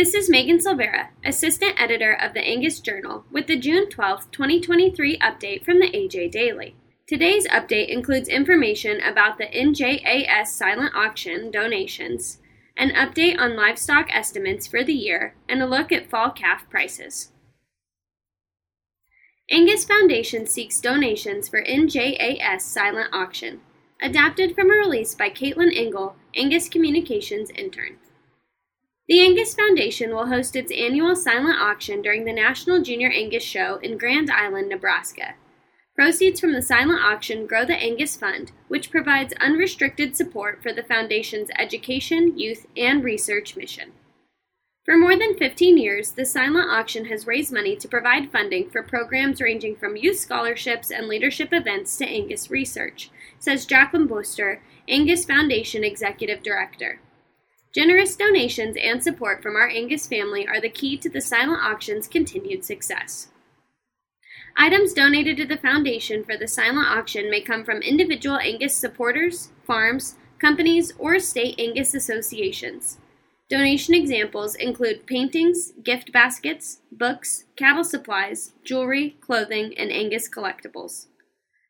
This is Megan Silveira, Assistant Editor of the Angus Journal, with the June 12, 2023 update from the AJ Daily. Today's update includes information about the NJAS silent auction donations, an update on livestock estimates for the year, and a look at fall calf prices. Angus Foundation seeks donations for NJAS silent auction. Adapted from a release by Katelyn Engel, Angus Communications intern. The Angus Foundation will host its annual silent auction during the National Junior Angus Show in Grand Island, Nebraska. Proceeds from the silent auction grow the Angus Fund, which provides unrestricted support for the Foundation's education, youth, and research mission. For more than 15 years, the silent auction has raised money to provide funding for programs ranging from youth scholarships and leadership events to Angus research, says Jaclyn Boester, Angus Foundation Executive Director. Generous donations and support from our Angus family are the key to the silent auction's continued success. Items donated to the foundation for the silent auction may come from individual Angus supporters, farms, companies, or state Angus associations. Donation examples include paintings, gift baskets, books, cattle supplies, jewelry, clothing, and Angus collectibles.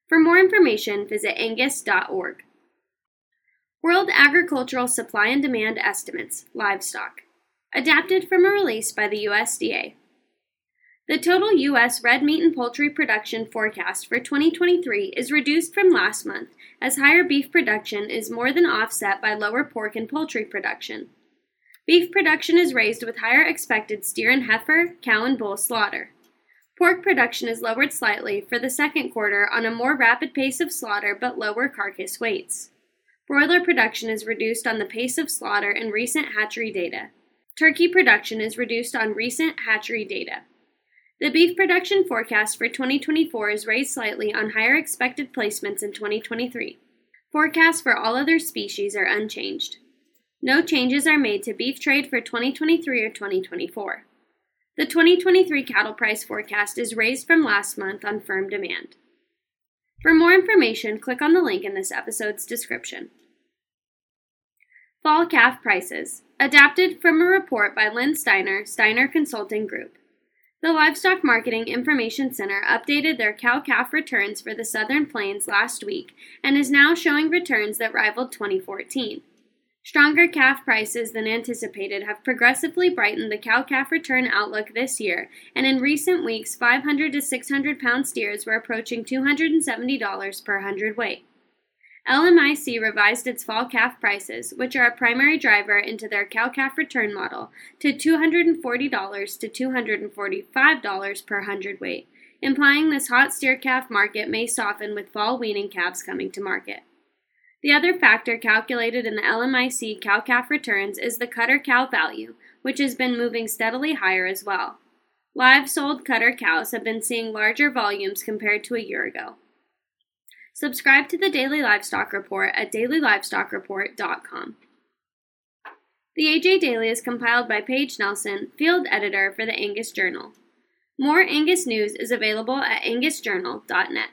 For more information, visit angus.org. World Agricultural Supply and Demand Estimates Livestock. Adapted from a release by the USDA. The total U.S. red meat and poultry production forecast for 2023 is reduced from last month as higher beef production is more than offset by lower pork and poultry production. Beef production is raised with higher expected steer and heifer, cow and bull slaughter. Pork production is lowered slightly for the second quarter on a more rapid pace of slaughter but lower carcass weights. Broiler production is reduced on the pace of slaughter and recent hatchery data. Turkey production is reduced on recent hatchery data. The beef production forecast for 2024 is raised slightly on higher expected placements in 2023. Forecasts for all other species are unchanged. No changes are made to beef trade for 2023 or 2024. The 2023 cattle price forecast is raised from last month on firm demand. For more information, click on the link in this episode's description. Fall calf prices, adapted from a report by Len Steiner, Steiner Consulting Group. The Livestock Marketing Information Center updated their cow calf returns for the Southern Plains last week and is now showing returns that rivaled 2014. Stronger calf prices than anticipated have progressively brightened the cow calf return outlook this year, and in recent weeks, 500 to 600 pound steers were approaching $270 per hundredweight. LMIC revised its fall calf prices, which are a primary driver into their cow calf return model, to $240 to $245 per hundredweight, implying this hot steer calf market may soften with fall weaning calves coming to market. The other factor calculated in the LMIC cow calf returns is the cutter cow value, which has been moving steadily higher as well. Live sold cutter cows have been seeing larger volumes compared to a year ago. Subscribe to the Daily Livestock Report at dailylivestockreport.com. The AJ Daily is compiled by Paige Nelson, field editor for the Angus Journal. More Angus news is available at angusjournal.net.